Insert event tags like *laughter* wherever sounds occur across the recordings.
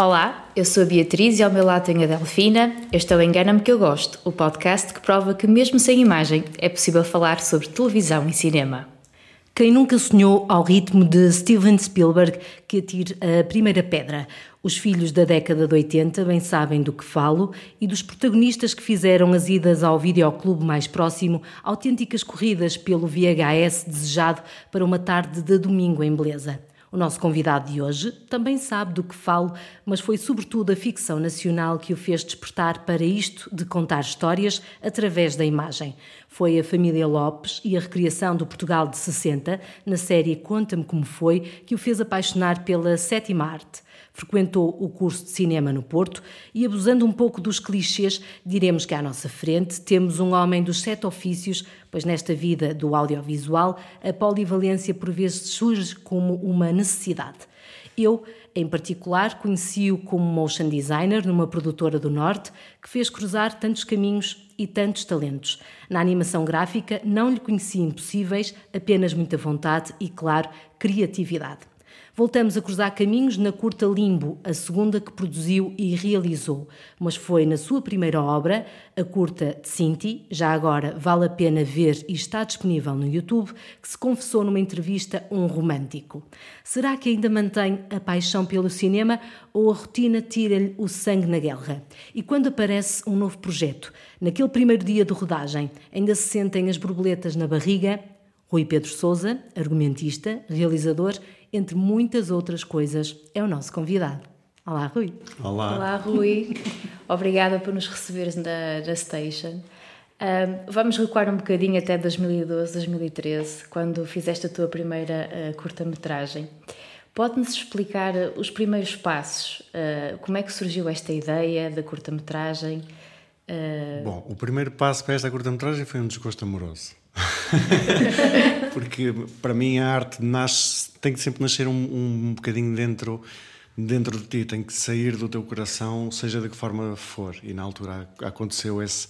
Olá, eu sou a Beatriz e ao meu lado tenho a Delfina. Este é o Engana-me que eu gosto, o podcast que prova que mesmo sem imagem é possível falar sobre televisão e cinema. Quem nunca sonhou ao ritmo de Steven Spielberg que atire a primeira pedra? Os filhos da década de 80 bem sabem do que falo e dos protagonistas que fizeram as idas ao videoclube mais próximo, autênticas corridas pelo VHS desejado para uma tarde de domingo em beleza. O nosso convidado de hoje também sabe do que falo, mas foi sobretudo a ficção nacional que o fez despertar para isto de contar histórias através da imagem. Foi a família Lopes e a recriação do Portugal de 60, na série Conta-me Como Foi, que o fez apaixonar pela sétima arte. Frequentou o curso de cinema no Porto e, abusando um pouco dos clichês, diremos que à nossa frente temos um homem dos sete ofícios, pois nesta vida do audiovisual a polivalência por vezes surge como uma necessidade. Eu, em particular, conheci-o como motion designer numa produtora do Norte que fez cruzar tantos caminhos e tantos talentos. Na animação gráfica não lhe conheci impossíveis, apenas muita vontade e, claro, criatividade. Voltamos a cruzar caminhos na curta Limbo, a segunda que produziu e realizou, mas foi na sua primeira obra, a curta Cinti, já agora vale a pena ver e está disponível no YouTube, que se confessou numa entrevista um romântico. Será que ainda mantém a paixão pelo cinema ou a rotina tira-lhe o sangue na guerra? E quando aparece um novo projeto, naquele primeiro dia de rodagem, ainda se sentem as borboletas na barriga? Rui Pedro Souza, argumentista, realizador entre muitas outras coisas, é o nosso convidado. Olá, Rui. Olá. Olá, Rui. Obrigada por nos receberes na, na Station. Um, vamos recuar um bocadinho até 2012, 2013, quando fizeste a tua primeira uh, curta-metragem. Pode-nos explicar os primeiros passos? Uh, como é que surgiu esta ideia da curta-metragem? Uh... Bom, o primeiro passo para esta curta-metragem foi um desgosto amoroso. *laughs* Porque para mim a arte nasce, tem que sempre nascer um, um bocadinho dentro, dentro de ti, tem que sair do teu coração, seja de que forma for. E na altura aconteceu esse,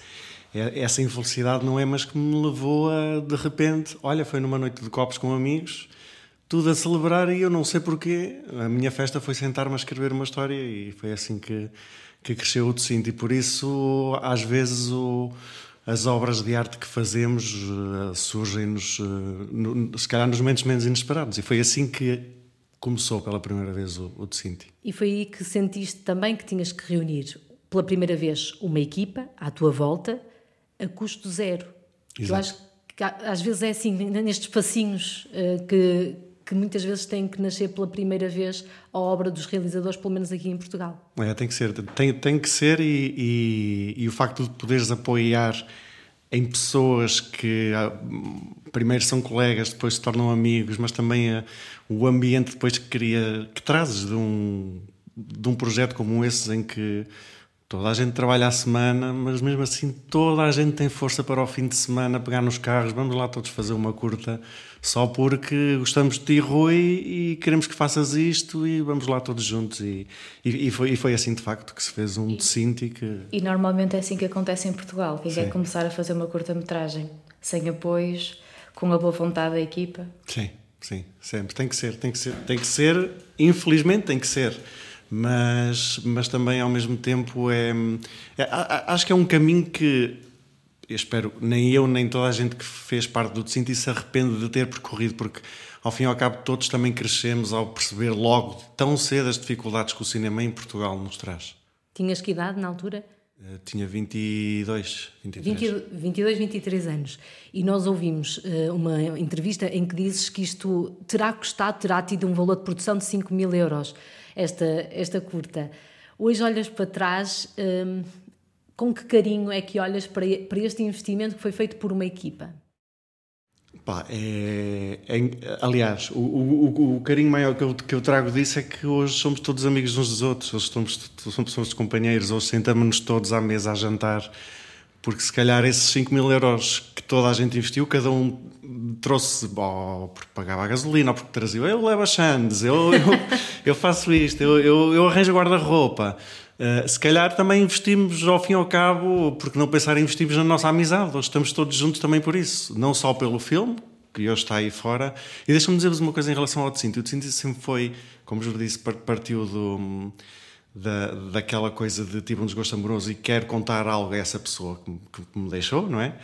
essa infelicidade, não é? Mas que me levou a de repente, olha, foi numa noite de copos com amigos, tudo a celebrar e eu não sei porquê. A minha festa foi sentar-me a escrever uma história e foi assim que, que cresceu o Tecinto. E por isso, às vezes, o as obras de arte que fazemos uh, surgem-nos, uh, se calhar, nos momentos menos inesperados. E foi assim que começou pela primeira vez o, o Cinti. E foi aí que sentiste também que tinhas que reunir pela primeira vez uma equipa à tua volta a custo zero. Exato. Eu acho que às vezes é assim, nestes passinhos uh, que, que muitas vezes tem que nascer pela primeira vez a obra dos realizadores, pelo menos aqui em Portugal. É, tem que ser, tem, tem que ser e, e, e o facto de poderes apoiar em pessoas que ah, primeiro são colegas, depois se tornam amigos, mas também a, o ambiente depois que cria, que trazes de um, de um projeto como esse em que toda a gente trabalha a semana, mas mesmo assim toda a gente tem força para o fim de semana pegar nos carros, vamos lá todos fazer uma curta só porque gostamos de ti, Rui, e queremos que faças isto e vamos lá todos juntos. E, e, e foi, e foi assim de facto que se fez um Decinti que. E normalmente é assim que acontece em Portugal. Quem Sim. quer começar a fazer uma curta-metragem sem apoios, com a boa vontade da equipa. Sim, sim, sempre. Tem que ser, tem que ser, tem que ser, infelizmente tem que ser. Mas, mas também ao mesmo tempo é, é acho que é um caminho que eu espero, nem eu, nem toda a gente que fez parte do Decinto se arrepende de ter percorrido, porque ao fim e ao cabo todos também crescemos ao perceber logo tão cedo as dificuldades que o cinema em Portugal nos traz. Tinhas que idade na altura? Uh, tinha 22, 23. 20, 22, 23 anos. E nós ouvimos uh, uma entrevista em que dizes que isto terá custado, terá tido um valor de produção de 5 mil euros, esta, esta curta. Hoje olhas para trás, uh, com que carinho é que olhas para, para este investimento que foi feito por uma equipa? Pá, é, é, aliás, o, o, o, carinho maior que eu, que eu trago disso é que hoje somos todos amigos uns dos outros, hoje somos, somos, somos companheiros, hoje sentamos-nos todos à mesa a jantar, porque se calhar esses 5 mil euros que toda a gente investiu, cada um trouxe, ou porque pagava a gasolina, ou porque trazia, eu levo a Xandes, eu, eu, eu faço isto, eu, eu, eu arranjo guarda-roupa. Uh, se calhar também investimos ao fim e ao cabo, porque não pensar investimos na nossa amizade, hoje estamos todos juntos também por isso, não só pelo filme, que hoje está aí fora. E deixa-me dizer-vos uma coisa em relação ao Tecinte. O Tecinte sempre foi, como já disse, partiu do, da, daquela coisa de tipo um desgosto amoroso e quero contar algo a essa pessoa que, que me deixou, não é?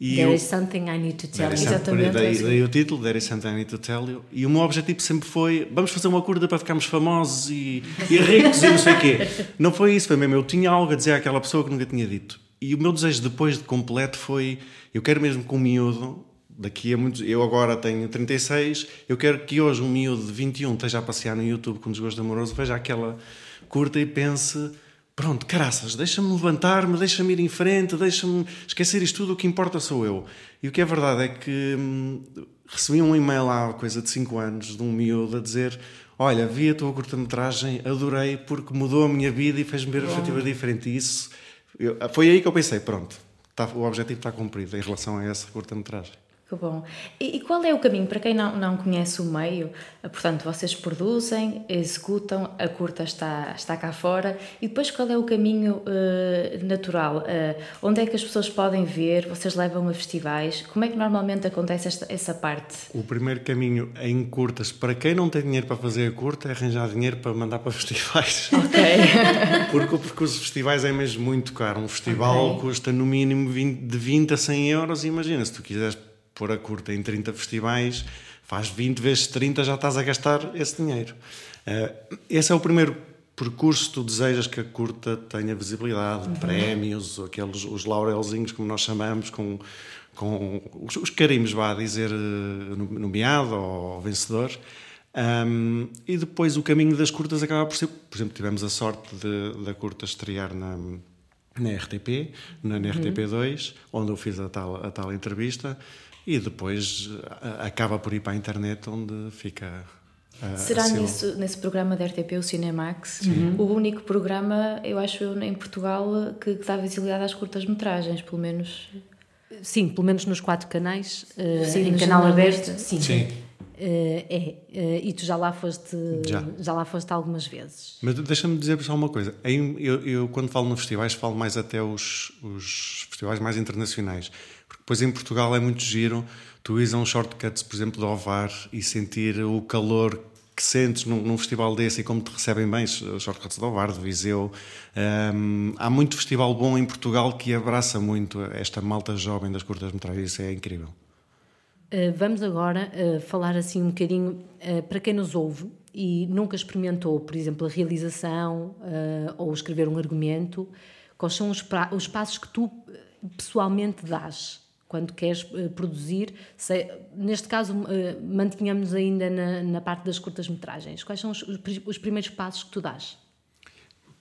E There eu, is something I need to tell you. Exatamente. Daí, daí o título, There is something I need to tell you. E o meu objetivo sempre foi: vamos fazer uma curta para ficarmos famosos e, e ricos e não sei o quê. *laughs* Não foi isso, foi mesmo. Eu tinha algo a dizer àquela pessoa que nunca tinha dito. E o meu desejo depois de completo foi: eu quero mesmo com um miúdo, daqui a muitos. Eu agora tenho 36, eu quero que hoje um miúdo de 21 esteja a passear no YouTube com desgosto amoroso, veja aquela curta e pense Pronto, caraças, deixa-me levantar-me, deixa-me ir em frente, deixa-me esquecer isto tudo, o que importa sou eu. E o que é verdade é que hum, recebi um e-mail há coisa de 5 anos de um miúdo a dizer: Olha, vi a tua curta-metragem, adorei porque mudou a minha vida e fez-me ver a perspectiva diferente. E isso, eu, foi aí que eu pensei: pronto, tá, o objetivo está cumprido em relação a essa curta-metragem. Que bom. E, e, qual é o caminho para quem não, não conhece o meio? Portanto, vocês produzem, executam, a curta está, está cá fora e depois qual é o caminho uh, natural? Uh, onde é que as pessoas podem ver? Vocês levam a festivais? Como é que normalmente acontece esta, essa parte? O primeiro caminho em curtas, para quem não tem dinheiro para fazer a curta, é arranjar dinheiro para mandar para *laughs* festivais. Ok. *laughs* porque, porque os festivais é mesmo muito caro. Um festival okay. custa no mínimo 20, de 20 a 100 euros. Imagina, se tu quiseres pôr a curta em 30 festivais, faz 20 vezes 30, já estás a gastar esse dinheiro. Uh, esse é o primeiro percurso tu desejas que a curta tenha visibilidade, uhum. prémios, aqueles os laurelzinhos como nós chamamos, com, com os, os carimbos, vá dizer, eh, nomeado ou vencedor. Um, e depois o caminho das curtas acaba por ser, por exemplo, tivemos a sorte de, da curta estrear na, na RTP, na, na RTP2, uhum. onde eu fiz a tal, a tal entrevista e depois acaba por ir para a internet onde fica Será nesse, nesse programa da RTP, o Cinemax, uhum. o único programa, eu acho, em Portugal que, que dá visibilidade às curtas-metragens, pelo menos. Sim, pelo menos nos quatro canais. Uh, sim, em canal aberto. Sim. sim. Uh, é, uh, e tu já lá foste já, já lá foste algumas vezes. Mas deixa-me dizer só uma coisa. Eu, eu, quando falo nos festivais, falo mais até os, os festivais mais internacionais. Pois em Portugal é muito giro tu ires a um shortcut, por exemplo, de Ovar e sentir o calor que sentes num, num, festival desse e como te recebem bem, os shortcuts de Ovar, de Viseu. Um, há muito festival bom em Portugal que abraça muito esta malta jovem das curtas-metragens, isso é incrível. Uh, vamos agora uh, falar assim um bocadinho uh, para quem nos ouve e nunca experimentou, por exemplo, a realização ou escrever um argumento, quais são os, os passos que tu pessoalmente dás quando queres uh, produzir. Neste caso, uh, mantinhamos ainda na, na, parte das curtas-metragens. Quais são os, os, primeiros passos que tu dás?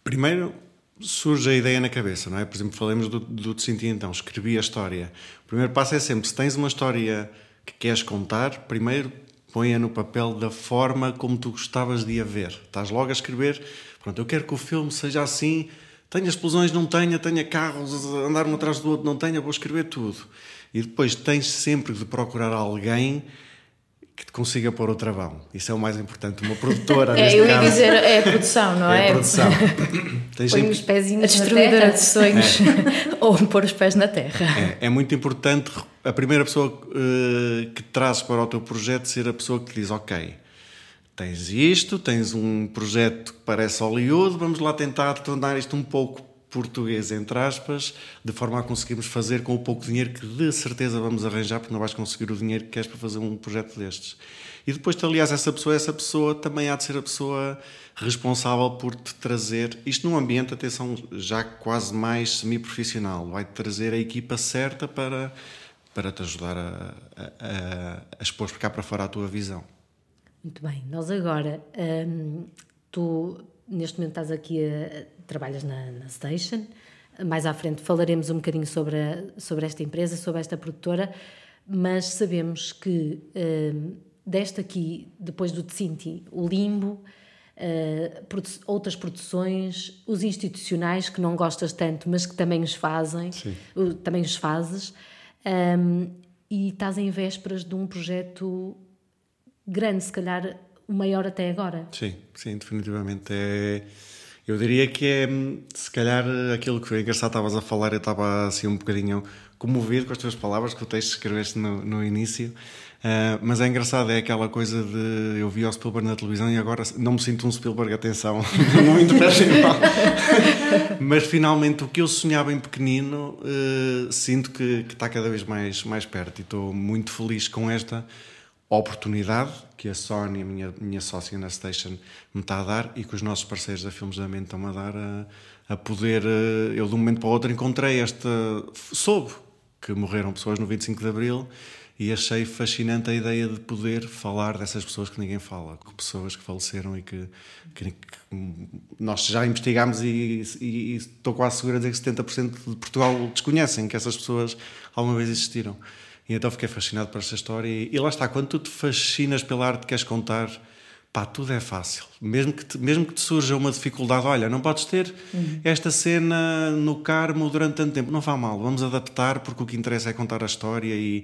Primeiro, surge a ideia na cabeça, não é? Por exemplo, falamos do, do Te Senti Então, escrevi a história. O primeiro passo é sempre, se tens uma história que queres contar, primeiro põe-a no papel da forma como tu gostavas de a ver. Estás logo a escrever, pronto, eu quero que o filme seja assim, tenha explosões, não tenha, tenha carros, andar um atrás do outro, não tenha, vou escrever tudo. E depois tens sempre de procurar alguém que te consiga pôr o travão. Isso é o mais importante. Uma produtora. *laughs* é, eu ia caso, dizer, é a produção, não é? É a produção. *laughs* Tens Põe sempre... os pezinhos a destruidora de sonhos é. *laughs* ou pôr os pés na terra. É, é muito importante a primeira pessoa uh, que trazes para o teu projeto ser a pessoa que te diz: Ok, tens isto, tens um projeto que parece Hollywood, vamos lá tentar tornar isto um pouco português, entre aspas, de forma a conseguirmos fazer com o pouco dinheiro que de certeza vamos arranjar, porque não vais conseguir o dinheiro que queres para fazer um projeto destes. E depois, aliás, essa pessoa, essa pessoa também há de ser a pessoa responsável por te trazer, isto num ambiente, atenção, já quase mais semi-profissional, vai-te trazer a equipa certa para, para te ajudar a, a, a, expor cá para fora a tua visão. Muito bem, nós agora, hum, tu neste momento estás aqui a, trabalhas na, na Station. Mais à frente falaremos um bocadinho sobre, a, sobre esta empresa, sobre esta produtora, mas sabemos que uh, deste aqui, depois do Tsinti, o Limbo, uh, produ outras produções, os institucionais que não gostas tanto, mas que também os fazem, uh, também os fazes, um, e estás em vésperas de um projeto grande, se calhar o maior até agora. Sim, sim, definitivamente. É, eu diria que é, se calhar, aquilo que foi engraçado, estavas a falar, eu estava assim um bocadinho comovido com as tuas palavras, com o texto que escreveste no, no início. Uh, mas é engraçado, é aquela coisa de eu vi o Spielberg na televisão e agora não me sinto um Spielberg, atenção, *laughs* não me interpretem mal. *laughs* mas finalmente o que eu sonhava em pequenino, uh, sinto que, que, está cada vez mais, mais perto e estou muito feliz com esta oportunidade que a Sony, a minha, minha sócia na Station, me está a dar e que os nossos parceiros da Filmes da Mente estão a dar a, a poder. Uh, eu de um momento para o outro encontrei esta. soube que morreram pessoas no 25 de Abril e achei fascinante a ideia de poder falar dessas pessoas que ninguém fala, com pessoas que faleceram e que, que, que nós já investigámos e, e, e, estou quase seguro a dizer que 70% de Portugal desconhecem que essas pessoas alguma vez existiram. E então fiquei fascinado por esta história e, e lá está, quando tu te fascinas pela arte que queres contar, pá, tudo é fácil. Mesmo que te, mesmo que te surja uma dificuldade, olha, não podes ter uhum. esta cena no Carmo durante tanto tempo, não vá mal, vamos adaptar porque o que interessa é contar a história e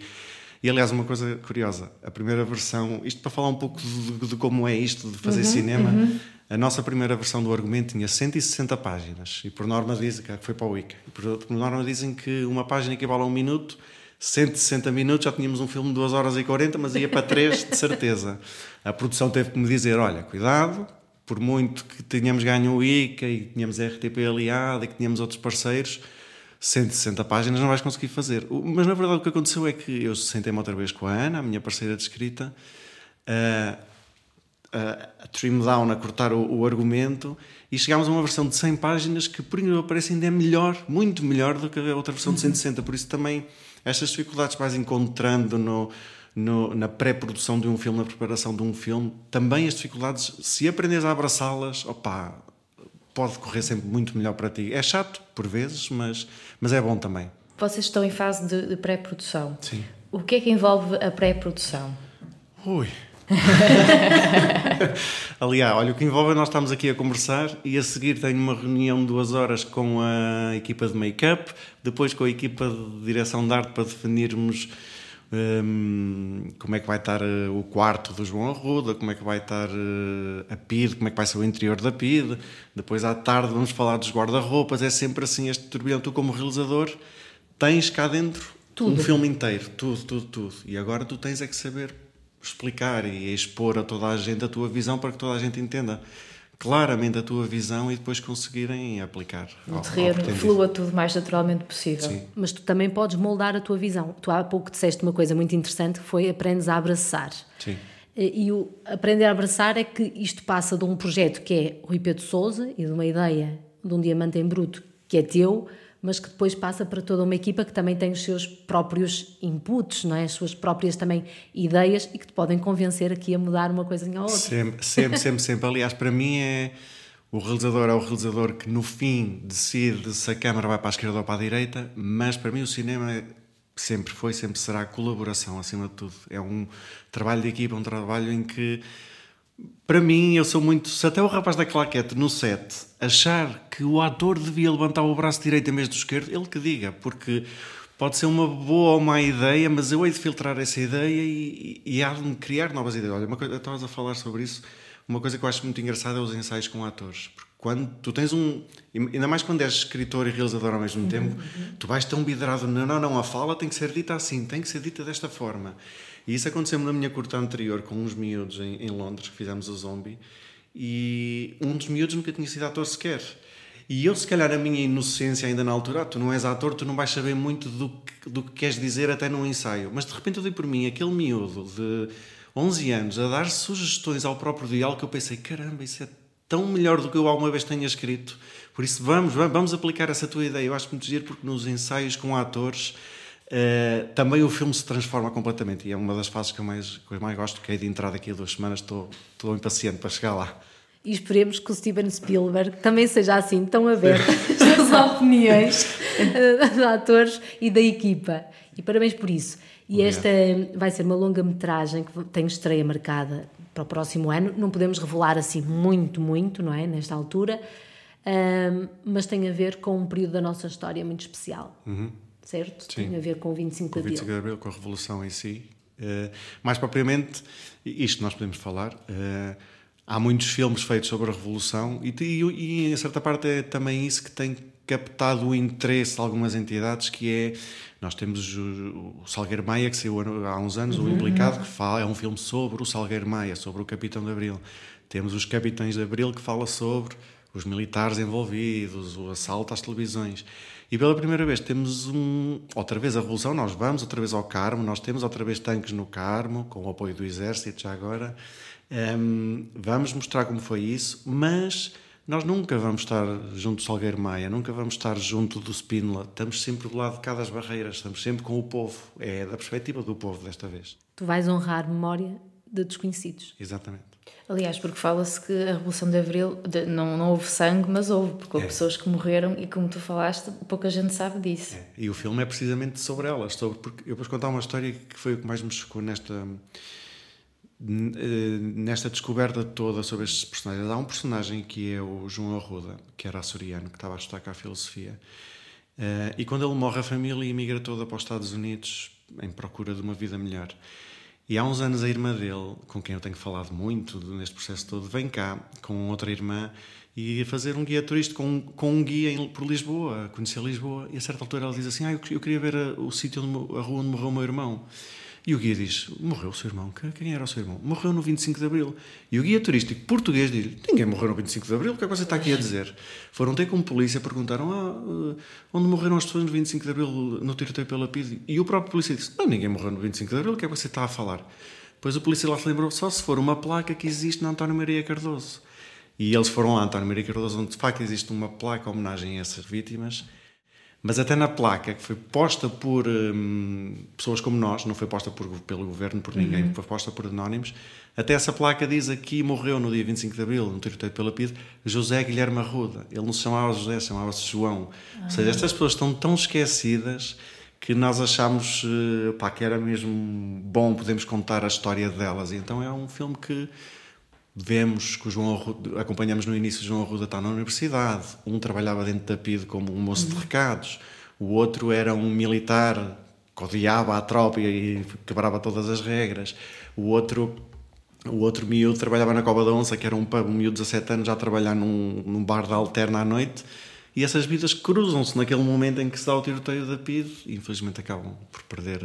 e aliás, uma coisa curiosa, a primeira versão, isto para falar um pouco de, de como é isto de fazer uhum, cinema, uhum. a nossa primeira versão do argumento tinha 160 páginas e por norma dizem que foi para o Wiki, por, por norma dizem que uma página equivale a um minuto, 160 minutos, já tínhamos um filme de 2 horas e 40, mas ia para 3, de certeza. A produção teve que me dizer: olha, cuidado, por muito que tenhamos ganho o ICA e que tínhamos a RTP aliada e que tínhamos outros parceiros, 160 páginas não vais conseguir fazer. Mas na verdade o que aconteceu é que eu sentei-me outra vez com a Ana, a minha parceira de escrita, a, a, a trim down, a cortar o, o, argumento e chegámos a uma versão de 100 páginas que, por incrível parece, ainda é melhor, muito melhor do que a outra versão de 160. Por isso também estas dificuldades que vais encontrando no, no, na pré-produção de um filme, na preparação de um filme, também as dificuldades, se aprendes a abraçá-las, opá, pode correr sempre muito melhor para ti. É chato, por vezes, mas, mas é bom também. Vocês estão em fase de, de pré-produção. Sim. O que é que envolve a pré-produção? Ui. *laughs* Aliás, olha, o que envolve é nós estamos aqui a conversar e a seguir tenho uma reunião de duas horas com a equipa de make-up, depois com a equipa de direção de arte para definirmos um, como é que vai estar uh, o quarto do João Arruda, como é que vai estar uh, a PID, como é que vai ser o interior da PID. Depois à tarde vamos falar dos guarda-roupas. É sempre assim este turbilhão. Tu, como realizador, tens cá dentro tudo. um filme inteiro, tudo, tudo, tudo. E agora tu tens é que saber explicar e expor a toda a gente a tua visão para que toda a gente entenda claramente a tua visão e depois conseguirem aplicar. No terreno, flua tudo mais naturalmente possível. Sim. Mas tu também podes moldar a tua visão. Tu há pouco disseste uma coisa muito interessante que foi aprendes a abraçar. Sim. E o aprender a abraçar é que isto passa de um projeto que é Rui Pedro Souza e de uma ideia de um diamante em bruto que é teu mas que depois passa para toda uma equipa que também tem os seus próprios inputs, não é? as suas próprias também ideias e que te podem convencer aqui a mudar uma coisinha ou outra. Sempre, sempre, sempre, sempre. Aliás, para mim é o realizador é o realizador que no fim decide se a câmara vai para a esquerda ou para a direita, mas para mim o cinema sempre foi, sempre será colaboração acima de tudo. É um trabalho de equipa, um trabalho em que para mim, eu sou muito. Se até o rapaz da claquete no set achar que o ator devia levantar o braço direito em vez do esquerdo, ele que diga, porque pode ser uma boa ou má ideia, mas eu hei de filtrar essa ideia e, e, e há de criar novas ideias. Olha, uma coisa, estavas a falar sobre isso, uma coisa que eu acho muito engraçada é os ensaios com atores. Porque quando tu tens um. Ainda mais quando és escritor e realizador ao mesmo tempo, uhum. tu vais tão vidrado. Não, não, não, a fala tem que ser dita assim, tem que ser dita desta forma. E isso aconteceu-me na minha curta anterior com uns miúdos em, em, Londres, que fizemos o Zombie, e um dos miúdos nunca tinha sido ator sequer. E eu, se calhar, a minha inocência ainda na altura, ah, tu não és ator, tu não vais saber muito do que, do que queres dizer até num ensaio. Mas de repente eu dei por mim aquele miúdo de 11 anos a dar sugestões ao próprio diálogo que eu pensei, caramba, isso é tão melhor do que eu alguma vez tenha escrito. Por isso, vamos, vamos aplicar essa tua ideia. Eu acho muito giro porque nos ensaios com atores Uh, também o filme se transforma completamente e é uma das fases que eu mais, que eu mais gosto, que é de entrar daqui a duas semanas, estou, estou impaciente para chegar lá. E esperemos que o Steven Spielberg também seja assim, tão aberto às *laughs* opiniões eh, dos atores e da equipa. E parabéns por isso. E esta vai ser uma longa-metragem que tem estreia marcada para o próximo ano. Não podemos revelar assim muito, muito, não é? Nesta altura. Um, mas tem a ver com um período da nossa história muito especial. Uhum certo? Sim. Tem a ver com o 25 de Abril. Com o 25 de Abril, com a Revolução em si. Uh, mais propriamente, isto nós podemos falar. Uh, há muitos filmes feitos sobre a Revolução e, e, e, em certa parte, é também isso que tem captado o interesse de algumas entidades que é nós temos o, o Salgueiro Maia que saiu há uns anos uhum. o implicado que fala é um filme sobre o Salgueiro Maia sobre o Capitão de Abril temos os Capitães de Abril que fala sobre os militares envolvidos o assalto às televisões e pela primeira vez temos um, outra vez a revolução nós vamos outra vez ao Carmo nós temos outra vez tanques no Carmo com o apoio do exército já agora um, vamos mostrar como foi isso mas nós nunca vamos estar junto do Salgueiro Maia, nunca vamos estar junto do Spínola. Estamos sempre do lado de cada das barreiras, estamos sempre com o povo. É da perspectiva do povo desta vez. Tu vais honrar memória de desconhecidos. Exatamente. Aliás, porque fala-se que a Revolução de Abril de, não, não houve sangue, mas houve, porque houve é. pessoas que morreram e, como tu falaste, pouca gente sabe disso. É. E o filme é precisamente sobre elas. Sobre, porque eu vou contar uma história que foi o que mais me chocou nesta eh, nesta descoberta toda sobre estes personagens, há um personagem que é o João Arruda, que era açoriano, que estava a estudar cá a filosofia. Eh, e quando ele morre, a família emigra toda para os Estados Unidos em procura de uma vida melhor. E há uns anos a irmã dele, com quem eu tenho falado muito neste processo todo, vem cá com outra irmã e fazer um guia turístico com, com um guia em, por Lisboa, conhecer Lisboa. E a certa altura ela diz assim: ah, eu, eu queria ver a, o sítio, a rua onde morreu o meu irmão. E o guia diz: Morreu o seu irmão? Quem era o seu irmão? Morreu no 25 de Abril. E o guia turístico português diz: Ninguém morreu no 25 de Abril, o que é que você está aqui a dizer? Foram ter como polícia, perguntaram: ah, eh, onde morreram as pessoas no 25 de Abril no tiroteio pela PID? E o próprio polícia disse: Não, ninguém morreu no 25 de Abril, o que é que você está a falar? Depois o polícia lá se lembrou: Só se for uma placa que existe na António Maria Cardoso. E eles foram lá, António Maria Cardoso, onde de facto existe uma placa em homenagem a essas vítimas mas até na placa, que foi posta por hum, pessoas como nós, não foi posta por, pelo governo, por ninguém, uhum. foi posta por anónimos, até essa placa diz aqui morreu no dia 25 de Abril, no tiroteio pela PID, José Guilherme Arruda. Ele não se chamava José, chamava-se João. Ou seja, ah. estas pessoas estão tão esquecidas que nós achamos eh, pá, que era mesmo bom podemos contar a história delas. E então é um filme que vemos que o João Arruda, acompanhamos no início o João Arruda está na universidade, um trabalhava dentro da PID como um moço de recados, o outro era um militar que odiava a tropa e quebrava todas as regras, o outro o outro miúdo trabalhava na Cova da Onça, que era um, um miúdo de 17 anos já a trabalhar num, num bar da alterna à noite, e essas vidas cruzam-se naquele momento em que se dá o tiroteio da PID e infelizmente acabam por perder...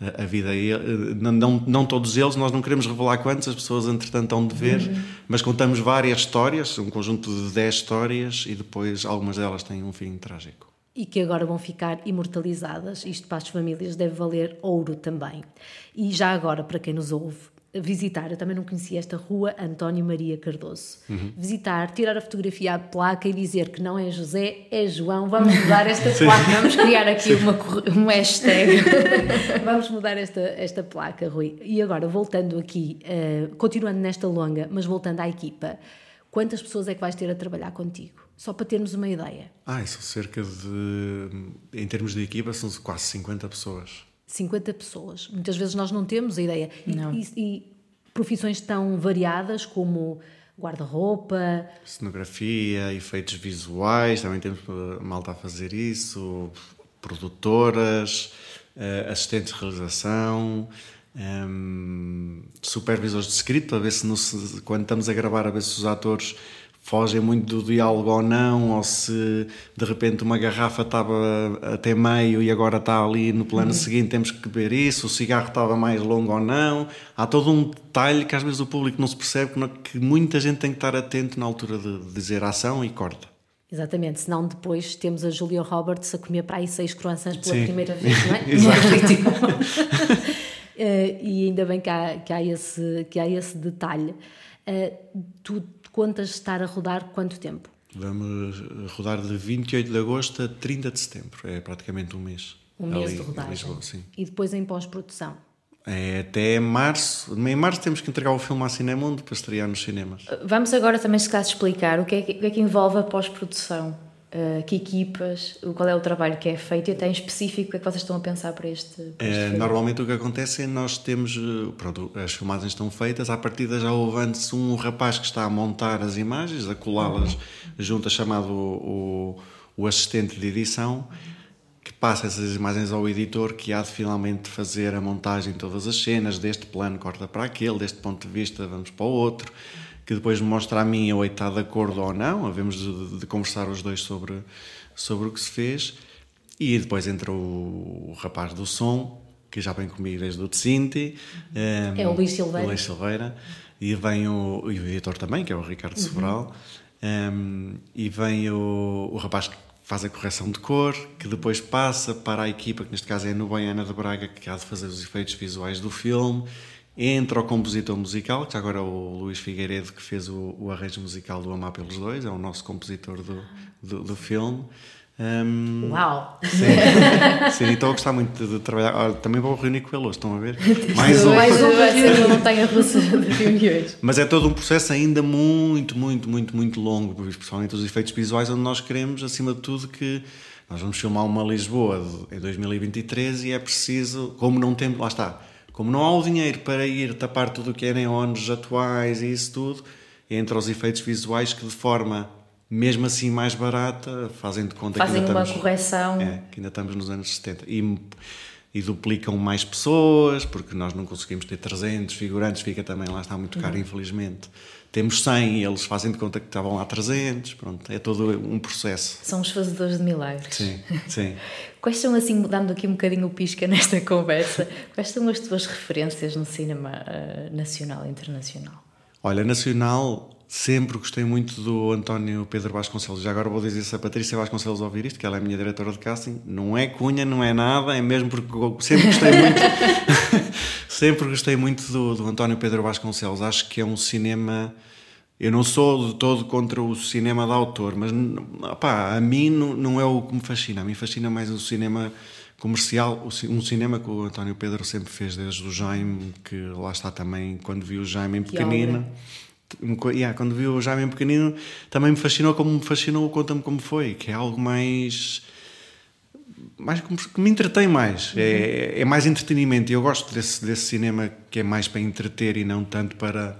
A vida. E, eh, não, não todos eles, nós não queremos revelar quantos, as pessoas entretanto hão de ver, uhum. mas contamos várias histórias, um conjunto de 10 histórias e depois algumas delas têm um fim trágico. E que agora vão ficar imortalizadas. Isto para as famílias deve valer ouro também. E já agora, para quem nos ouve, visitar, eu também não conhecia esta rua António Maria Cardoso. Uhum. Visitar, tirar a fotografia à placa e dizer que não é José, é João. Vamos mudar esta *laughs* placa, vamos criar aqui uma, um hashtag. *laughs* vamos mudar esta, esta placa, Rui. E agora, voltando aqui, uh, continuando nesta longa, mas voltando à equipa, quantas pessoas é que vais ter a trabalhar contigo? Só para termos uma ideia. Ah, são cerca de. Em termos de equipa, são quase 50 pessoas. 50 pessoas. Muitas vezes nós não temos a ideia. Não. E, e profissões tão variadas como guarda-roupa, cenografia, efeitos visuais, também temos malta a fazer isso, produtoras, uh, assistentes de realização, um, supervisores de script, para ver se, no, quando estamos a gravar, a ver se os atores fogem muito do diálogo ou não, ou se de repente uma garrafa estava até meio e agora está ali no plano uhum. seguinte, temos que ver isso, o cigarro estava mais longo ou não. Há todo um detalhe que às vezes o público não se percebe, que muita gente tem que estar atento na altura de dizer ação e corta. Exatamente, senão depois temos a Julia Roberts a comer para aí seis croissants pela Sim. primeira vez, não é? *laughs* Exato. uh, *laughs* e ainda bem que há, que há, esse, que há esse detalhe. Uh, tu contas estar a rodar quanto tempo? Vamos rodar de 28 de agosto a 30 de setembro, é praticamente um mês. Um mês de rodagem. Lisboa, e depois em pós-produção? É até março. Em março temos que entregar o filme à Cinemundo para estrear nos cinemas. Vamos agora também, se caso, explicar o que é que, o que, é que envolve a pós-produção. Uh, que equipas, qual é o trabalho que é feito e até em específico o que é que vocês estão a pensar para este, para este é, Normalmente o que acontece é nós temos, eh, pronto, as filmagens estão feitas, à partida já houve antes um rapaz que está a montar as imagens, a colá-las uhum. junto a chamado o, o, o, assistente de edição, que passa essas imagens ao editor que há de finalmente fazer a montagem de todas as cenas, deste plano corta para aquele, deste ponto de vista vamos para o outro que depois me mostra a mim ou está de acordo ou não, havemos de, de, conversar os dois sobre, sobre o que se fez. E depois entra o, o rapaz do som, que já vem comigo desde o Tsinti. Um, é o Luís Silveira. Luís Silveira. E vem o, e o editor também, que é o Ricardo uhum. Sobral. Um, e vem o, o rapaz que faz a correção de cor, que depois passa para a equipa, que neste caso é a Nubaiana de Braga, que há de fazer os efeitos visuais do filme. Entra o compositor musical, que agora é o Luís Figueiredo, que fez o, o arranjo musical do Amar pelos Dois, é o nosso compositor do, do, do filme. Um, Uau! Sim, *laughs* sim, estou a gostar muito de, de trabalhar. Olha, também vou reunir com ele hoje, estão a ver? *laughs* Mais um. Mais um vai ser uma montanha russa de reuniões. Mas é todo um processo ainda muito, muito, muito, muito longo, principalmente os efeitos visuais, onde nós queremos, acima de tudo, que nós vamos filmar uma Lisboa em 2023 e é preciso, como não temos, lá está, como não há o dinheiro para ir tapar tudo o que é neons atuais e isso tudo, entre os efeitos visuais que de forma mesmo assim mais barata, fazem de conta fazem que ainda uma estamos, correção. É, que ainda estamos nos anos 70. E, e, duplicam mais pessoas, porque nós não conseguimos ter 300 figurantes, fica também lá está muito caro, uhum. infelizmente. Temos 100 e eles fazem de conta que estavam lá 300, pronto, é todo um processo. São os fazedores de milagres. Sim, sim. *laughs* Quais são, assim, dando aqui um bocadinho o pisca nesta conversa, quais são as tuas referências no cinema uh, nacional e internacional? Olha, nacional, Sempre gostei muito do António Pedro Vasconcelos. Já agora vou dizer se a Patrícia Vasconcelos ouvir isto, que ela é a minha diretora de casting. Não é cunha, não é nada, é mesmo porque sempre gostei muito. *laughs* *laughs* sempre gostei muito do, do António Pedro Vasconcelos. Acho que é um cinema. Eu não sou de todo contra o cinema de autor, mas opá, a mim não, não é o que me fascina. A mim fascina mais o cinema comercial, um cinema que o António Pedro sempre fez desde o Jaime, que lá está também, quando vi o Jaime em pequenino yeah, quando vi o Jaime em pequenino, também me fascinou como me fascinou o Conta-me Como Foi, que é algo mais. mais que me entretém mais. Uhum. É, é mais entretenimento. E eu gosto desse, desse cinema que é mais para entreter e não tanto para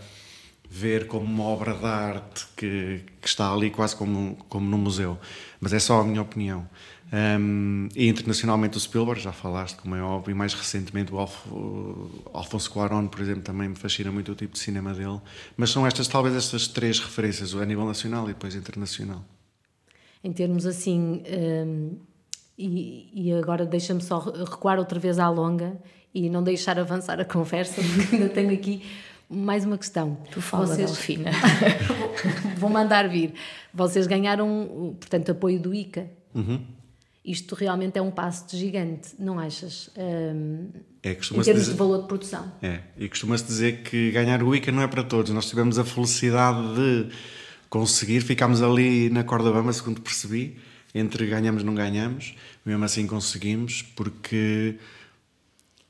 ver como uma obra de arte que, que está ali quase como, como no museu. Mas é só a minha opinião. Um, e internacionalmente o Spielberg, já falaste, como é óbvio, e mais recentemente o, Alf, o Alfonso Cuarón, por exemplo, também me fascina muito o tipo de cinema dele. Mas são estas, talvez, estas três referências, a nível nacional e depois internacional. Em termos assim, um, e, e, agora deixa-me só recuar outra vez à longa e não deixar avançar a conversa, porque ainda tenho aqui mais uma questão. Tu fala, Vocês... Delfina. *laughs* Vou mandar vir. Vocês ganharam, portanto, apoio do ICA. Uhum isto realmente é um passo de gigante, não achas? Um, é, em termos dizer, de valor de produção. É, e costuma-se dizer que ganhar o ICA não é para todos. Nós tivemos a felicidade de conseguir, ficámos ali na corda bamba, segundo percebi, entre ganhamos e não ganhamos, mesmo assim conseguimos, porque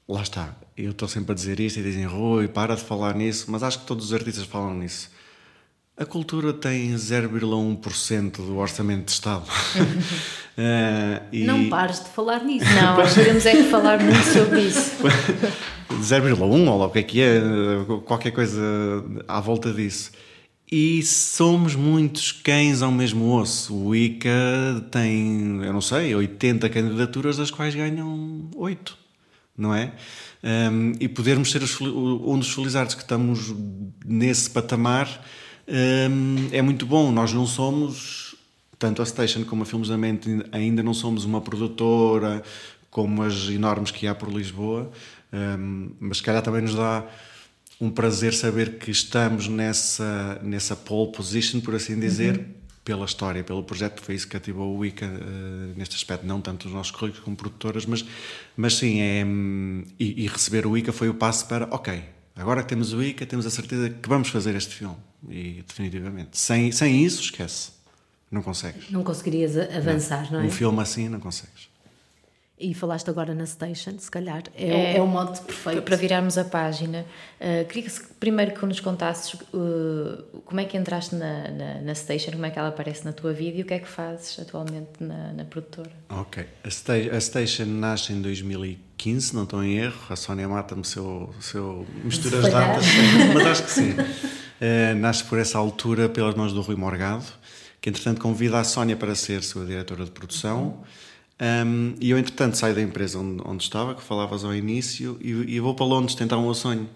lá está, eu estou sempre a dizer isto e dizem Rui, para de falar nisso, mas acho que todos os artistas falam nisso. A cultura tem 0,1% do orçamento de Estado. uh, *laughs* e... Não pares de falar nisso. Não, nós temos é que falar muito sobre isso. *laughs* 0,1 ou o que é que é, qualquer coisa à volta disso. E somos muitos cães ao mesmo osso. O ICA tem, eu não sei, 80 candidaturas, das quais ganham 8, não é? Um, e podermos ser os, um dos felizardos que estamos nesse patamar Hum, é muito bom. Nós não somos, tanto a Station como a Filmes da Mente, ainda não somos uma produtora como as enormes que há por Lisboa, hum, mas se calhar também nos dá um prazer saber que estamos nessa, nessa pole position, por assim dizer, uhum. pela história, pelo projeto, foi isso que ativou o Wicca uh, neste aspecto, não tanto os nossos currículos como produtoras, mas, mas sim, é, hum, e, e receber o Wicca foi o passo para, ok, agora que temos o ICA, temos a certeza que vamos fazer este filme. E definitivamente. Sem, sem isso, esquece. Não consegues. Não conseguirias avançar, não, não é? Um filme assim não consegues. E falaste agora na Station, se calhar é, é, é o modo perfeito. Para virarmos a página, uh, queria que, primeiro que nos contasses uh, como é que entraste na, na, na, Station, como é que ela aparece na tua vida e o que é que fazes atualmente na, na produtora. Ok. A, sta a Station nasce em 2015, não estou em erro. A Sónia mata-me se eu, se eu misturo as datas, mas acho que sim. Uh, nasce por essa altura pelas mãos do Rui Morgado, que entretanto convida a Sónia para ser sua diretora de produção. Um, e eu, entretanto, saio da empresa onde, onde estava, que falavas ao início, e, e, vou para Londres tentar um meu sonho.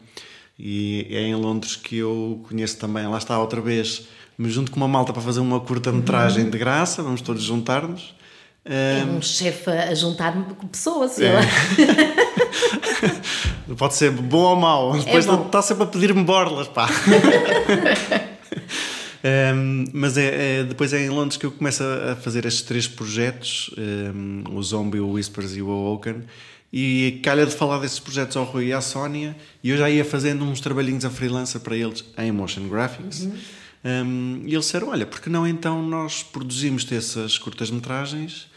E é em Londres que eu conheço também, lá está outra vez, me junto com uma malta para fazer uma curta-metragem de graça, vamos todos juntar-nos. É um chefe a juntar pessoas, sei É. *laughs* Pode ser bom ou mau, depois bom. está sempre a pedir-me borlas, pá. *laughs* Um, mas é, é- depois é em Londres que eu começo a fazer estes três projetos, um, o Zombie, o Whispers e o Awoken, e calha de falar desses projetos ao Rui e à Sónia, e eu já ia fazendo uns trabalhinhos a freelancer para eles em motion graphics. Um, e eles disseram: Olha, porque não então nós produzimos essas curtas-metragens?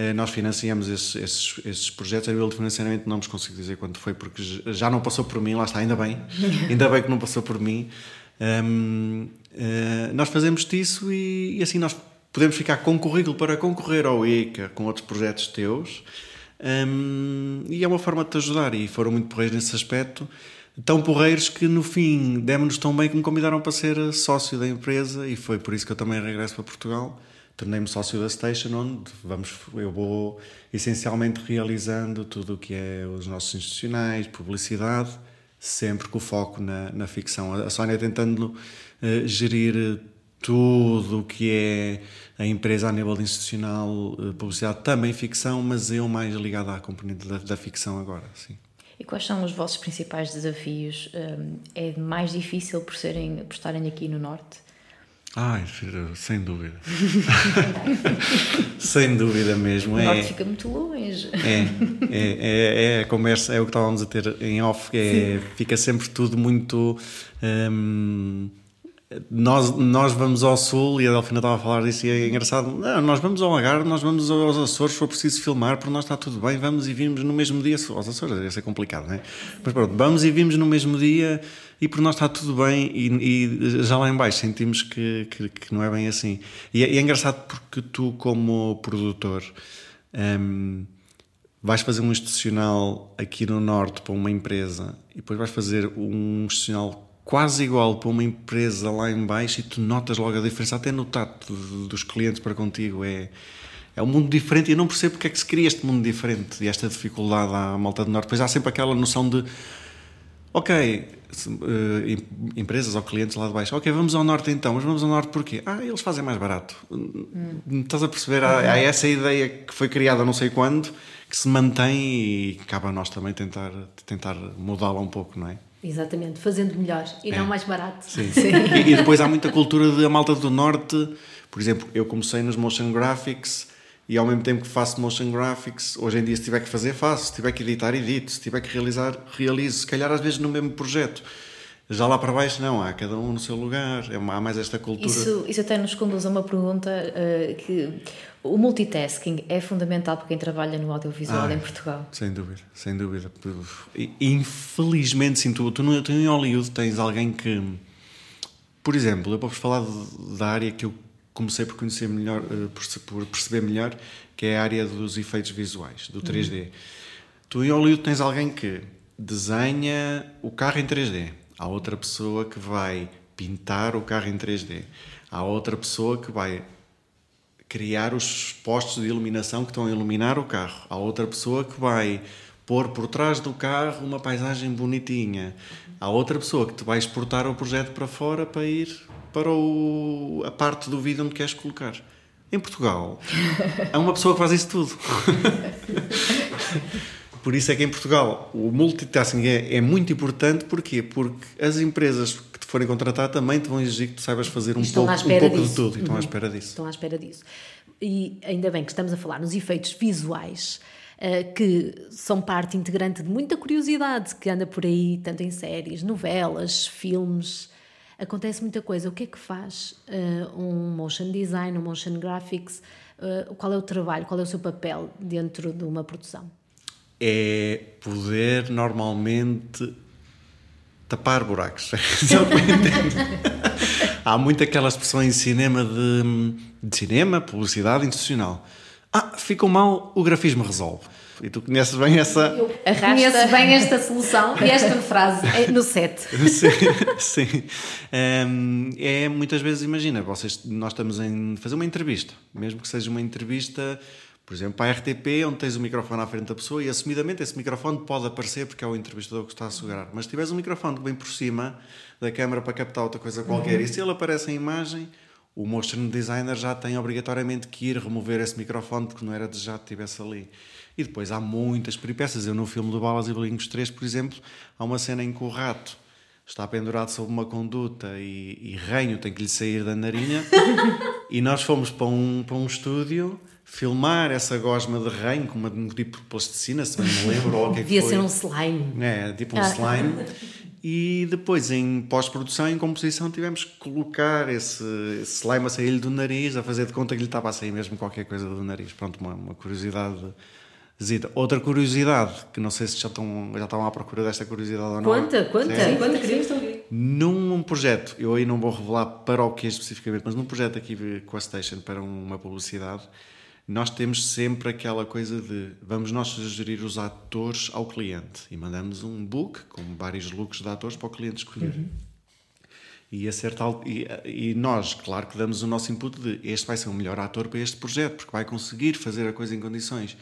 Eh, Nós financiamos esses, esses, esses projetos. A nível de financiamento não vos consigo dizer quanto foi, porque já não passou por mim, lá está, ainda bem. *laughs* ainda bem que não passou por mim. Hum, eh, nós fazemos isso e, e assim nós podemos ficar com currículo para concorrer ao ICA com outros projetos teus. Hum, e é uma forma de te ajudar. E foram muito porreiros nesse aspecto. Tão porreiros que no fim demos-nos tão bem que me convidaram para ser sócio da empresa e foi por isso que eu também regresso para Portugal. Tornei-me sócio da Station, onde vamos, eu vou essencialmente realizando tudo o que é os nossos institucionais, publicidade, sempre com foco na, na ficção. A Sónia tentando eh, gerir eh, tudo o que é a empresa a nível institucional, eh, publicidade, também ficção, mas eu mais ligado à componente da, da ficção agora, sim. E quais são os vossos principais desafios? Hum, É mais difícil por, serem, por estarem aqui no Norte? Ai, sem dúvida. *laughs* sem dúvida mesmo. O É, Norte fica muito longe. é, é, é, é a conversa, é o que estávamos a ter em off, é, fica sempre tudo muito. hum, nós, nós vamos ao sul e a Delfina estava a falar disso e é engraçado. Não, nós vamos ao Algarve, nós vamos aos Açores, se for preciso filmar, por nós está tudo bem, vamos e vimos no mesmo dia. Aos Açores, ia ser complicado, não é? Mas pronto, vamos e vimos no mesmo dia e por nós está tudo bem e, e já lá em baixo sentimos que, que, que não é bem assim. E é, é engraçado porque tu, como produtor, hum, vais fazer um institucional aqui no Norte para uma empresa e depois vais fazer um institucional quase igual para uma empresa lá em baixo e tu notas logo a diferença, até no tato dos clientes para contigo é, é um mundo diferente e eu não percebo porque é que se cria este mundo diferente e esta dificuldade à malta do Norte. Depois há sempre aquela noção de ok, eh, em- empresas ou clientes lá de baixo, ok, vamos ao norte então, mas vamos ao norte porquê? Ah, eles fazem mais barato. Hum, Estás a perceber? Há, há essa ideia que foi criada não sei quando, que se mantém e cabe a nós também tentar, tentar mudá-la um pouco, não é? Exatamente, fazendo melhor e É. não mais barato. *laughs* Sim. E, e depois há muita cultura da malta do norte. Por exemplo, eu comecei nos motion graphics e ao mesmo tempo que faço motion graphics, hoje em dia se tiver que fazer, faço. Se tiver que editar, edito. Se tiver que realizar, realizo. Se calhar às vezes no mesmo projeto. Já lá para baixo, não, há cada um no seu lugar. É uma- há mais esta cultura. Isso, isso até nos conduz a uma pergunta eh, que o multitasking é fundamental para quem trabalha no audiovisual Ai, em Portugal. Sem dúvida, sem dúvida. Infelizmente, sim, tu, tu, tu em Hollywood tens alguém que. Por exemplo, eu posso falar de- da área que eu comecei por conhecer melhor, eh, por, perceber melhor, que é a área dos efeitos visuais, do 3D. Tu em Hollywood tens alguém que desenha o carro em 3D. Há outra pessoa que vai pintar o carro em 3D. Há outra pessoa que vai criar os postos de iluminação que estão a iluminar o carro. Há outra pessoa que vai pôr por trás do carro uma paisagem bonitinha. Há outra pessoa que te vai exportar o projeto para fora para ir para o- a parte do vídeo onde queres colocar. Em Portugal, há uma pessoa que faz isso tudo. *laughs* Por isso é que em Portugal o multitasking é, é muito importante. Porquê? Porque as empresas que te forem contratar também te vão exigir que tu saibas fazer um à pouco, um pouco de tudo. E estão à Uhum. espera disso. Estão à espera disso. E ainda bem que estamos a falar nos efeitos visuais, eh, que são parte integrante de muita curiosidade que anda por aí, tanto em séries, novelas, filmes. Acontece muita coisa. O que é que faz eh, um motion design, um motion graphics? Eh, qual é o trabalho, qual é o seu papel dentro de uma produção? É poder normalmente tapar buracos. *laughs* Eu. Há muito aquela expressão em cinema de, de cinema, publicidade institucional. Ah, ficou mal, o grafismo resolve. E tu conheces bem essa. Arrasta. Conheço bem esta solução e esta frase eh, no set. *laughs* sim, sim. Hum, é muitas vezes, imagina, vocês, nós estamos em fazer uma entrevista, mesmo que seja uma entrevista, por exemplo, para a RTP, onde tens o microfone à frente da pessoa e assumidamente esse microfone pode aparecer porque é o entrevistador que está a segurar. Mas se tiveres um microfone vem por cima da câmara para captar outra coisa qualquer e se ele aparece em imagem, o motion designer já tem obrigatoriamente que ir remover esse microfone porque não era desejado que estivesse ali. E depois há muitas peripécias. Eu no filme do Balas e Bolinhos 3, por exemplo, há uma cena em que o rato está pendurado sobre uma conduta e, e ranho tem que lhe sair da narina *laughs* e nós fomos para um, para um estúdio filmar essa gosma de ranho com uma, um tipo de plasticina, se bem me lembro, ou o que é que Devia foi. ser um slime. É, tipo um Ah. slime. E depois, em pós-produção, em composição, tivemos que colocar esse, esse slime a sair-lhe do nariz, a fazer de conta que lhe estava a sair mesmo qualquer coisa do nariz. Pronto, uma, uma curiosidade. zita. Outra curiosidade, que não sei se já estão, já estavam à procura desta curiosidade ou não. Conta, conta, Sim. conta, queremos ouvir. Num projeto, eu aí não vou revelar para o que é especificamente, mas num projeto aqui com a Station para uma publicidade, nós temos sempre aquela coisa de vamos nós sugerir os atores ao cliente e mandamos um book com vários looks de atores para o cliente escolher. E, a certa, e, e nós, claro que damos o nosso input de este vai ser o melhor ator para este projeto, porque vai conseguir fazer a coisa em condições.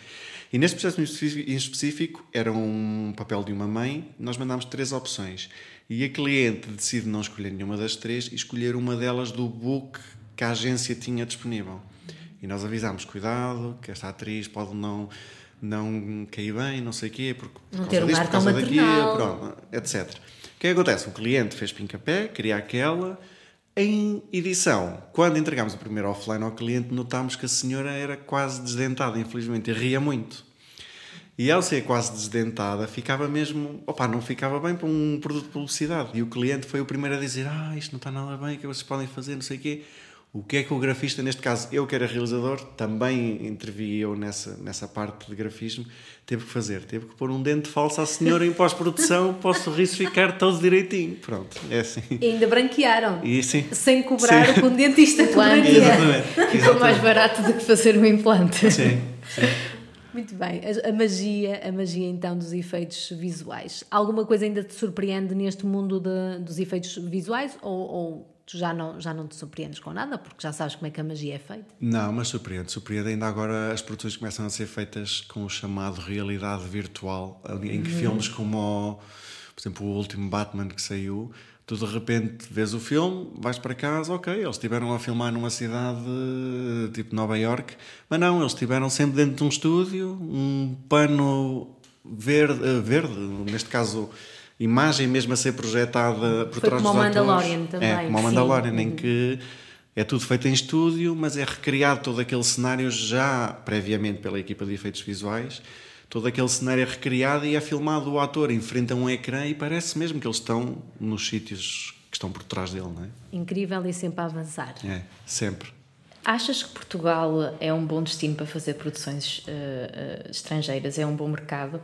E neste específico, em específico, era um papel de uma mãe, nós mandámos três opções. E a cliente decide não escolher nenhuma das três e escolher uma delas do book que a agência tinha disponível. E nós avisámos, cuidado, que esta atriz pode não, não cair bem, não sei o quê, porque por Não causa ter um ar por causa maternal. pronto, etc. O que é que acontece? O cliente fez pé queria aquela. Em edição, quando entregámos o primeiro offline ao cliente, notámos que a senhora era quase desdentada, infelizmente, e ria muito. E ao ser quase desdentada, ficava mesmo. Opa, não ficava bem para um produto de publicidade. E o cliente foi o primeiro a dizer: Ah, isto não está nada bem, o que vocês podem fazer, não sei o quê. O que é que o grafista, neste caso eu que era realizador, também intervi eu nessa, nessa parte de grafismo, teve que fazer? Teve que pôr um dente falso à senhora em pós-produção *laughs* para o sorriso ficar todo direitinho. Pronto, é assim. E ainda branquearam. E sim. Sem cobrar Sim. o que um dentista cobraria. Exatamente. Ficou mais barato do que fazer um implante. Sim. Muito bem. A, a magia, a magia então dos efeitos visuais. Alguma coisa ainda te surpreende neste mundo de- dos efeitos visuais ou, ou tu já não, já não te surpreendes com nada porque já sabes como é que a magia é feita? Não, mas surpreende, surpreende. Ainda agora as produções começam a ser feitas com o chamado realidade virtual, em que filmes como, o, por exemplo, o último Batman que saiu, tu de repente vês o filme, vais para casa, ok, eles estiveram a filmar numa cidade tipo Nova York, mas não, eles estiveram sempre dentro de um estúdio, um pano verde, eh, verde neste caso imagem mesmo a ser projetada por Foi trás como dos o Mandalorian atores. também, É, como o sim. Mandalorian, em que é tudo feito em estúdio, mas é recriado todo aquele cenário já previamente pela equipa de efeitos visuais. Todo aquele cenário é recriado e é filmado o ator em frente a um ecrã e parece mesmo que eles estão nos sítios que estão por trás dele, não é? Incrível e sempre a avançar. É, sempre. Achas que Portugal é um bom destino para fazer produções eh, eh, estrangeiras? É um bom mercado?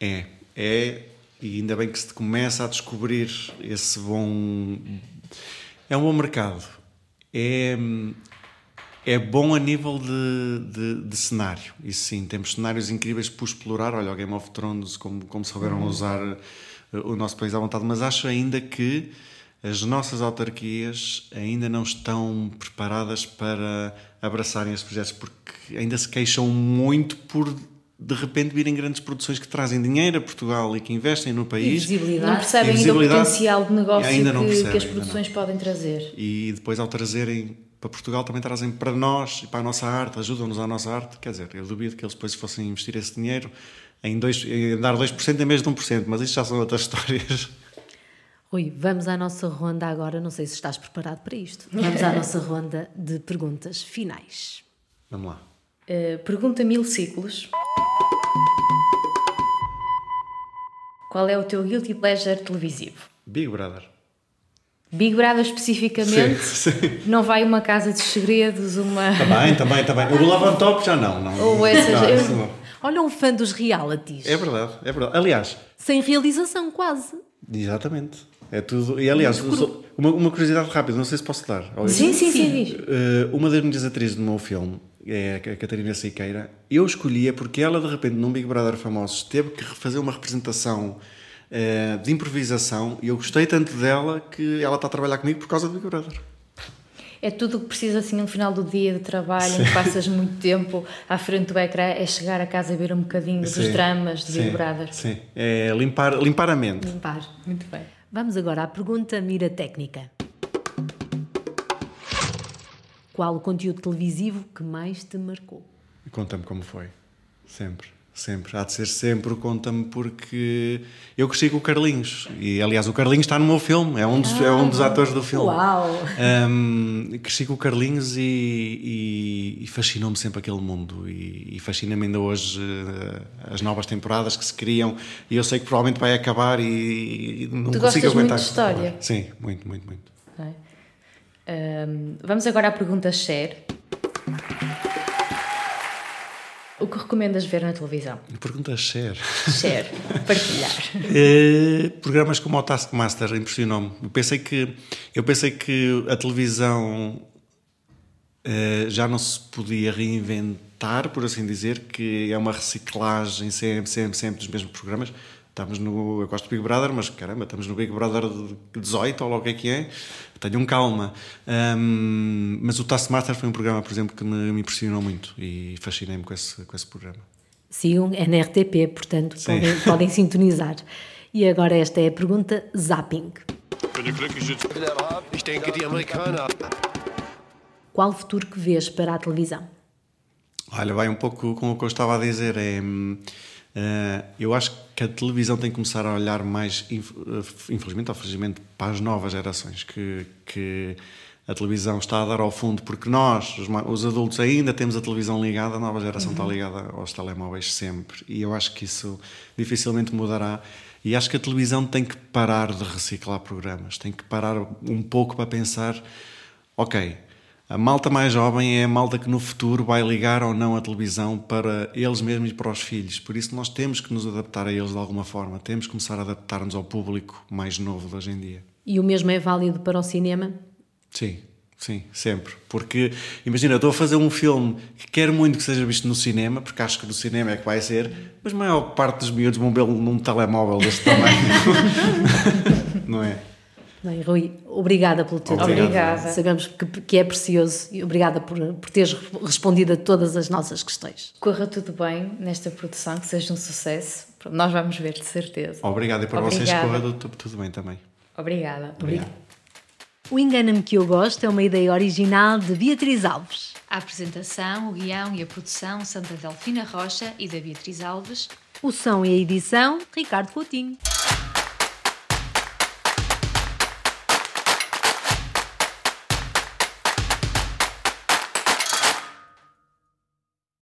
É, é, e ainda bem que se começa a descobrir esse bom. É um bom mercado. É, é bom a nível de, de, de cenário. Isso sim, temos cenários incríveis por explorar. Olha, o Game of Thrones, como, como souberam usar eh, o nosso país à vontade, mas acho ainda que as nossas autarquias ainda não estão preparadas para abraçarem esses projetos, porque ainda se queixam muito por de repente virem grandes produções que trazem dinheiro a Portugal e que investem no E país visibilidade. Não percebem ainda o potencial de negócio Ainda não que, percebem, que as produções podem trazer. e depois ao trazerem para Portugal também trazem para nós e para a nossa arte, ajudam-nos à nossa arte. Quer dizer, eu duvido que eles depois fossem investir esse dinheiro em, dois, em dar 2% em vez de 1%, mas isso já são outras *laughs* histórias. Rui, vamos à nossa ronda agora. Não sei se estás preparado para isto. Vamos à nossa ronda de perguntas finais. Vamos lá. Uh, pergunta mil ciclos. Qual é o teu guilty pleasure televisivo? Big Brother. Big Brother especificamente? Sim, *laughs* sim. Não vai uma casa dos segredos, uma. Também, também, também. O Love on Top já não. não Ou essas- não, eu- não. Olha, um fã dos realities. É verdade, é verdade. Aliás, Sem realização, quase. exatamente. É tudo. E aliás, uma, uma curiosidade rápida, não sei se posso dar. Sim, sim, sim, diz. Uh, uma das minhas atrizes do meu filme é a Catarina Siqueira. Eu escolhia porque ela, de repente, num Big Brother Famosos, teve que fazer uma representação uh, de improvisação e eu gostei tanto dela que ela está a trabalhar comigo por causa do Big Brother. É tudo o que precisa assim no final do dia de trabalho, em que passas muito tempo à frente do ecrã, é chegar a casa e ver um bocadinho dos Sim, dramas de Big sim, Brother. Sim, é limpar, limpar a mente. Limpar. Muito bem. Vamos agora à pergunta mira técnica. Qual o conteúdo televisivo que mais te marcou? Conta-me como foi. Sempre. Sempre, há de ser sempre, conta-me, porque eu cresci com o Carlinhos. E aliás, o Carlinhos está no meu filme, é um dos, ah, é um dos atores do filme. Uau! Um, cresci com o Carlinhos e, e, e fascinou-me sempre aquele mundo. E, e fascina-me ainda hoje uh, as novas temporadas que se criam. E eu sei que provavelmente vai acabar e, e não tu consigo aguentar. Muito história? Sim, muito, muito, muito. Okay. Um, vamos agora à pergunta share. O que recomendas ver na televisão? Pergunta share. Share, *laughs* partilhar. é, programas como o Taskmaster impressionou-me. Eu pensei que, eu pensei que a televisão é, já não se podia reinventar, por assim dizer, que é uma reciclagem sempre, sempre, sempre dos mesmos programas. Estamos no. Eu gosto do Big Brother, mas caramba, estamos no Big Brother 18 ou logo o que é que é. Tenham calma. Um, mas o Taskmaster foi um programa, por exemplo, que me, me impressionou muito e fascinei-me com esse, com esse programa. Sigam, é na RTP, portanto podem, *laughs* podem sintonizar. E agora esta é a pergunta Zapping. Qual o futuro que vês para a televisão? Olha, vai um pouco com o que eu estava a dizer. É, uh, eu acho que a televisão tem que começar a olhar mais, eh, infelizmente ou felizmente, para as novas gerações, que, que a televisão está a dar ao fundo, porque nós, os, os adultos, ainda temos a televisão ligada, a nova geração uhum. está ligada aos telemóveis sempre. E eu acho que isso dificilmente mudará. E acho que a televisão tem que parar de reciclar programas, tem que parar um pouco para pensar: ok, a malta mais jovem é a malta que no futuro vai ligar ou não a televisão para eles mesmos e para os filhos. Por isso nós temos que nos adaptar a eles de alguma forma. Temos que começar a adaptar-nos ao público mais novo de hoje em dia. E o mesmo é válido para o cinema? Sim, sim, sempre. Porque, imagina, eu estou a fazer um filme que quero muito que seja visto no cinema, porque acho que no cinema é que vai ser, mas a maior parte dos miúdos vão vê-lo num telemóvel desse tamanho. *laughs* não é? Bem, Rui, obrigada pelo teu tempo. Obrigada. Sabemos que, que, é precioso e obrigada por, por teres respondido a todas as nossas questões. Corra tudo bem nesta produção, que seja um sucesso. Nós vamos ver, de certeza. Obrigado e para obrigada. vocês corra tudo, tudo bem também. Obrigada. Obrigado. O Engana-me que eu gosto é uma ideia original de Beatriz Alves. A apresentação, o guião e a produção são da Delfina Rocha e da Beatriz Alves. O som e a edição, Ricardo Coutinho.